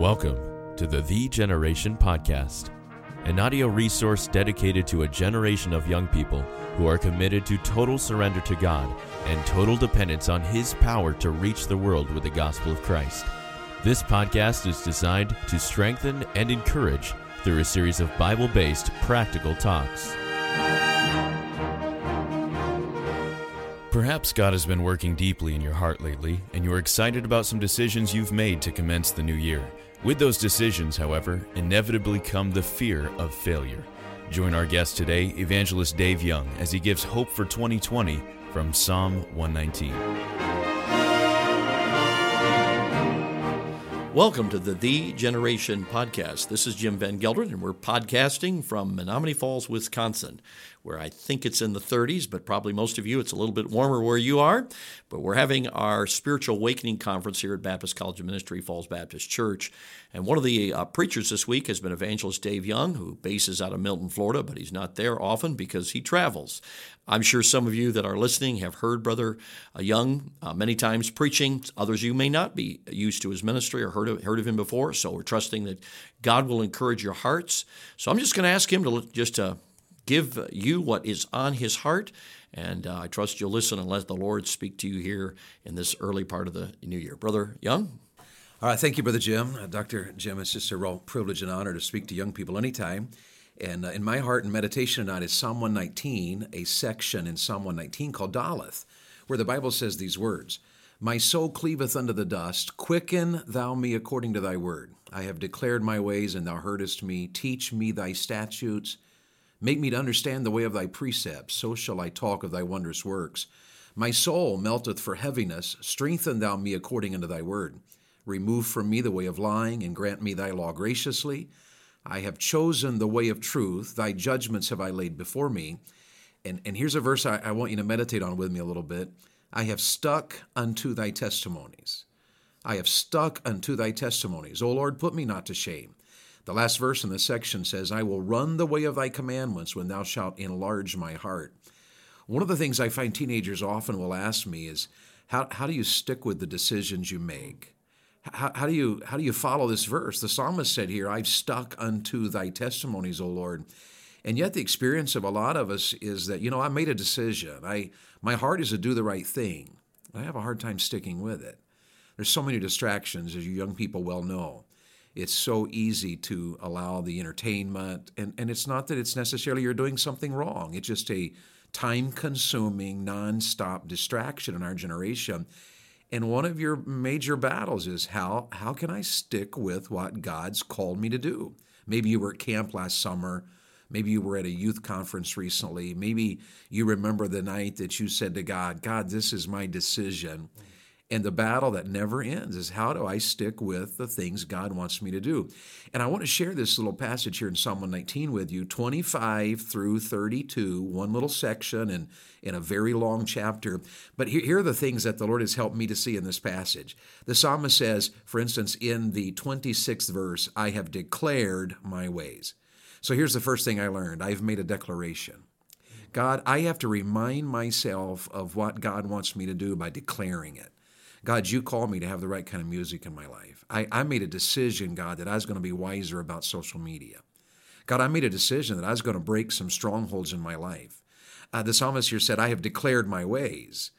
Welcome to the Thee Generation Podcast, an audio resource dedicated to a generation of young people who are committed to total surrender to God and total dependence on His power to reach the world with the gospel of Christ. This podcast is designed to strengthen and encourage through a series of Bible based practical talks. Perhaps God has been working deeply in your heart lately, and you're excited about some decisions you've made to commence the new year. With those decisions, however, inevitably come the fear of failure. Join our guest today, Evangelist Dave Young, as he gives hope for 2020 from Psalm 119. Welcome to the Thee Generation Podcast. This is Jim Van Gelderen, and we're podcasting from Menomonee Falls, Wisconsin where I think it's in the 30s, but probably most of you, it's a little bit warmer where you are. But we're having our Spiritual Awakening Conference here at Baptist College of Ministry, Falls Baptist Church. And one of the uh, preachers this week has been evangelist Dave Young, who bases out of Milton, Florida, but he's not there often because he travels. I'm sure some of you that are listening have heard Brother uh, Young uh, many times preaching. Others you may not be used to his ministry or heard of, heard of him before. So we're trusting that God will encourage your hearts. So I'm just going to ask him to just uh, give you what is on his heart. And uh, I trust you'll listen and let the Lord speak to you here in this early part of the new year. Brother Young? All right, thank you, Brother Jim. Uh, Dr. Jim, it's just a real privilege and honor to speak to young people anytime. And uh, in my heart and meditation tonight is Psalm 119, a section in Psalm 119 called Daleth, where the Bible says these words My soul cleaveth unto the dust, quicken thou me according to thy word. I have declared my ways, and thou heardest me. Teach me thy statutes. Make me to understand the way of thy precepts, so shall I talk of thy wondrous works. My soul melteth for heaviness, strengthen thou me according unto thy word. Remove from me the way of lying, and grant me thy law graciously. I have chosen the way of truth, thy judgments have I laid before me. And, and here's a verse I, I want you to meditate on with me a little bit. I have stuck unto thy testimonies. I have stuck unto thy testimonies. O Lord, put me not to shame. The last verse in this section says, I will run the way of thy commandments when thou shalt enlarge my heart. One of the things I find teenagers often will ask me is, how, how do you stick with the decisions you make? How, how, do you, how do you follow this verse? The psalmist said here, I've stuck unto thy testimonies, O Lord. And yet the experience of a lot of us is that, you know, I made a decision. I, my heart is to do the right thing. I have a hard time sticking with it. There's so many distractions, as you young people well know it's so easy to allow the entertainment and, and it's not that it's necessarily you're doing something wrong. It's just a time consuming non-stop distraction in our generation. And one of your major battles is how how can i stick with what god's called me to do? Maybe you were at camp last summer. Maybe you were at a youth conference recently. Maybe you remember the night that you said to god god this is my decision. mm-hmm and the battle that never ends is how do I stick with the things God wants me to do? And I want to share this little passage here in Psalm 119 with you 25 through 32, one little section and in a very long chapter. But here, here are the things that the Lord has helped me to see in this passage. The psalmist says, for instance, in the 26th verse, I have declared my ways. So here's the first thing I learned I've made a declaration. God, I have to remind myself of what God wants me to do by declaring it. God, you called me to have the right kind of music in my life. I, I made a decision, God, that I was going to be wiser about social media. God, I made a decision that I was going to break some strongholds in my life. Uh, the psalmist here said, I have declared my ways.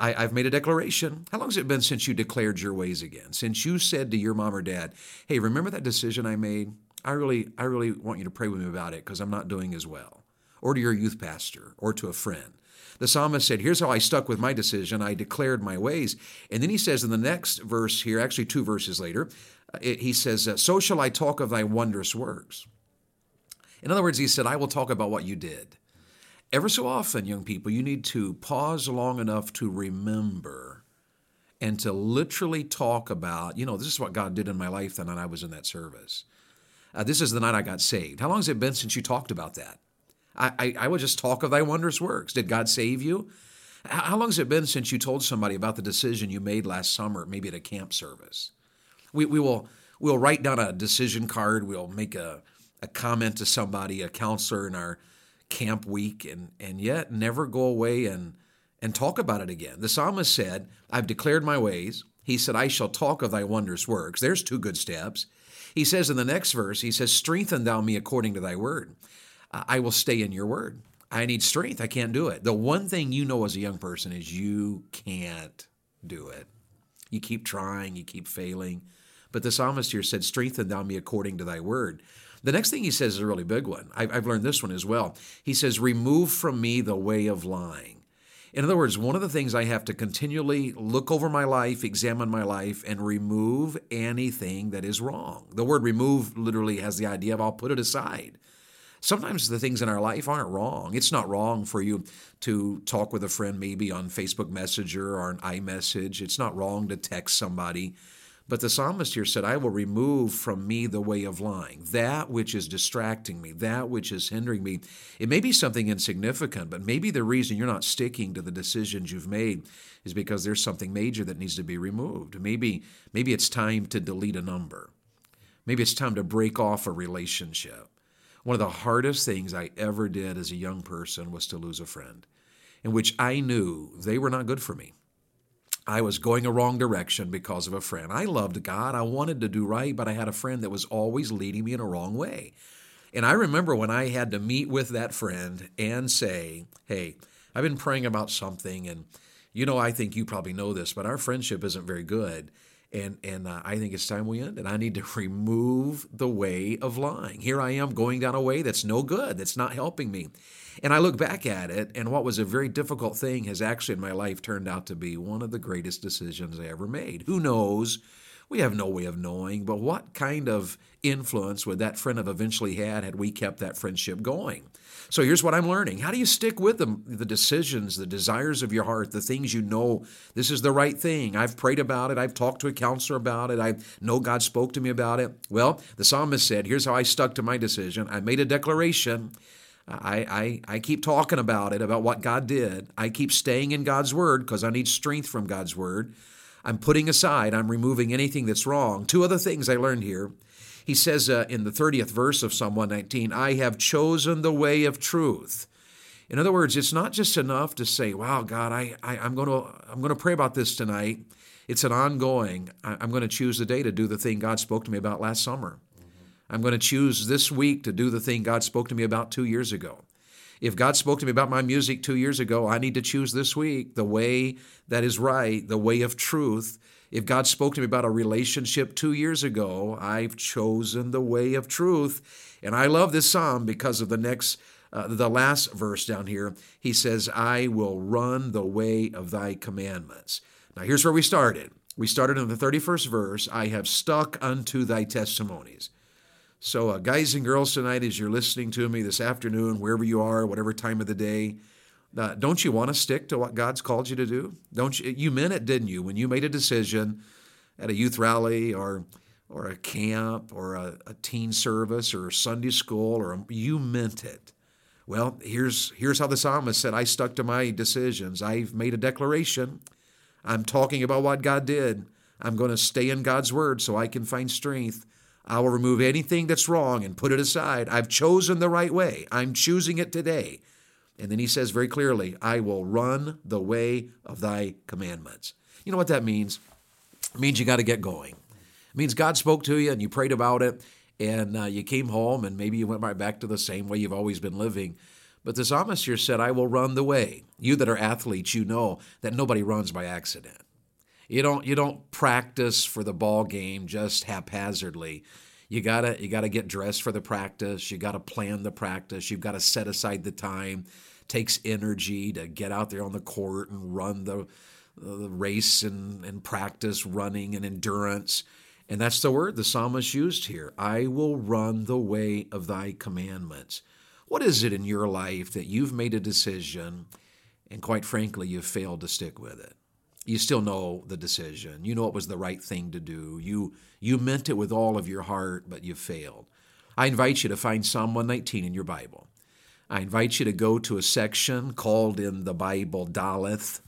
I, have made a declaration. How long has it been since you declared your ways again? Since you said to your mom or dad, hey, remember that decision I made? I really, I really want you to pray with me about it because I'm not doing as well. Or to your youth pastor or to a friend. The psalmist said, Here's how I stuck with my decision. I declared my ways. And then he says in the next verse here, actually two verses later, uh, he says, So shall I talk of thy wondrous works. In other words, he said, I will talk about what you did. Ever so often, young people, you need to pause long enough to remember and to literally talk about, you know, this is what God did in my life the night I was in that service. Uh, this is the night I got saved. How long has it been since you talked about that? I, I, will just talk of thy wondrous works. Did God save you? How long has it been since you told somebody about the decision you made last summer, maybe at a camp service? We, we will we'll write down a decision card. We'll make a, a comment to somebody, a counselor in our camp week, and, and yet never go away and, and talk about it again. The psalmist said, I've declared my ways. He said, I shall talk of thy wondrous works. There's two good steps. He says in the next verse, he says, Strengthen thou me according to thy word. I will stay in your word. I need strength. I can't do it. The one thing you know as a young person is you can't do it. You keep trying, you keep failing. But the psalmist here said, Strengthen thou me according to thy word. The next thing he says is a really big one. I've learned this one as well. He says, Remove from me the way of lying. In other words, one of the things I have to continually look over my life, examine my life, and remove anything that is wrong. The word remove literally has the idea of I'll put it aside. Sometimes the things in our life aren't wrong. It's not wrong for you to talk with a friend maybe on Facebook Messenger or an iMessage. It's not wrong to text somebody. But the psalmist here said, I will remove from me the way of lying, that which is distracting me, that which is hindering me. It may be something insignificant, but maybe the reason you're not sticking to the decisions you've made is because there's something major that needs to be removed. Maybe, maybe it's time to delete a number. Maybe it's time to break off a relationship. One of the hardest things I ever did as a young person was to lose a friend, in which I knew they were not good for me. I was going a wrong direction because of a friend. I loved God. I wanted to do right, but I had a friend that was always leading me in a wrong way. And I remember when I had to meet with that friend and say, Hey, I've been praying about something, and you know, I think you probably know this, but our friendship isn't very good. And, and uh, I think it's time we end it. I need to remove the way of lying. Here I am going down a way that's no good, that's not helping me. And I look back at it, and what was a very difficult thing has actually in my life turned out to be one of the greatest decisions I ever made. Who knows? We have no way of knowing, but what kind of influence would that friend have eventually had had we kept that friendship going? So here's what I'm learning. How do you stick with them, the decisions, the desires of your heart, the things you know this is the right thing? I've prayed about it. I've talked to a counselor about it. I know God spoke to me about it. Well, the psalmist said, here's how I stuck to my decision. I made a declaration I, I, I keep talking about it, about what God did. I keep staying in God's Word because I need strength from God's Word. I'm putting aside, I'm removing anything that's wrong. Two other things I learned here. He says uh, in the 30th verse of Psalm 119, I have chosen the way of truth. In other words, it's not just enough to say, wow, God, I, I, am going to I'm going to pray about this tonight. It's an ongoing, I, I'm going to choose the day to do the thing God spoke to me about last summer. I'm going to choose this week to do the thing God spoke to me about two years ago. If God spoke to me about my music two years ago, I need to choose this week the way that is right, the way of truth. If God spoke to me about a relationship two years ago, I've chosen the way of truth. And I love this psalm because of the next, uh, the last verse down here. He says, I will run the way of thy commandments. Now, here's where we started. We started in the 31st verse I have stuck unto thy testimonies. So, uh, guys and girls, tonight, as you're listening to me this afternoon, wherever you are, whatever time of the day, uh, don't you want to stick to what God's called you to do? Don't you? You meant it, didn't you, when you made a decision at a youth rally or or a camp or a, a teen service or Sunday school, or a, you meant it. Well, here's here's how the psalmist said, "I stuck to my decisions. I've made a declaration. I'm talking about what God did. I'm going to stay in God's word so I can find strength." I will remove anything that's wrong and put it aside. I've chosen the right way. I'm choosing it today. And then he says very clearly, I will run the way of thy commandments. You know what that means? It means you got to get going. It means God spoke to you and you prayed about it and uh, you came home and maybe you went right back to the same way you've always been living. But the psalmist here said, I will run the way. You that are athletes, you know that nobody runs by accident. You don't you don't practice for the ball game just haphazardly. You gotta you gotta get dressed for the practice. You gotta plan the practice. You've got to set aside the time. It takes energy to get out there on the court and run the the race and, and practice running and endurance. And that's the word the psalmist used here. I will run the way of thy commandments. What is it in your life that you've made a decision and quite frankly, you've failed to stick with it? You still know the decision. You know it was the right thing to do. You you meant it with all of your heart, but you failed. I invite you to find Psalm 119 in your Bible. I invite you to go to a section called in the Bible Daleth.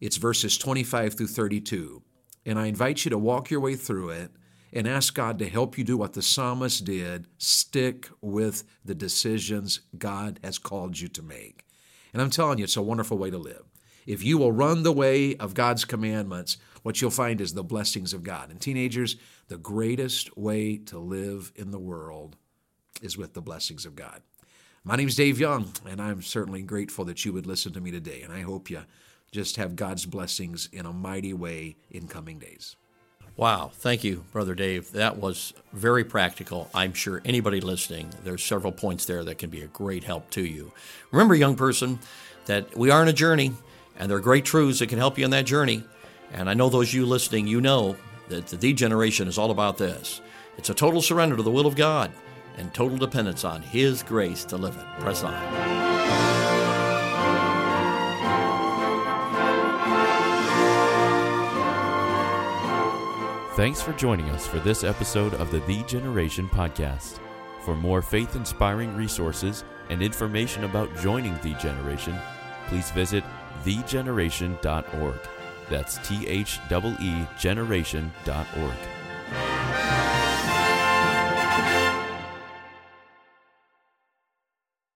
It's verses 25 through 32. And I invite you to walk your way through it and ask God to help you do what the psalmist did stick with the decisions God has called you to make. And I'm telling you, it's a wonderful way to live. If you will run the way of God's commandments, what you'll find is the blessings of God. And teenagers, the greatest way to live in the world is with the blessings of God. My name's Dave Young, and I'm certainly grateful that you would listen to me today. And I hope you just have God's blessings in a mighty way in coming days. Wow. Thank you, Brother Dave. That was very practical. I'm sure anybody listening, there's several points there that can be a great help to you. Remember, young person, that we are on a journey, and there are great truths that can help you on that journey. And I know those you listening, you know that the generation is all about this. It's a total surrender to the will of God and total dependence on His grace to live it. Press on. Thanks for joining us for this episode of the Thee Generation Podcast. For more faith inspiring resources and information about joining Thee Generation, please visit theegeneration.org. That's T H E E generation.org.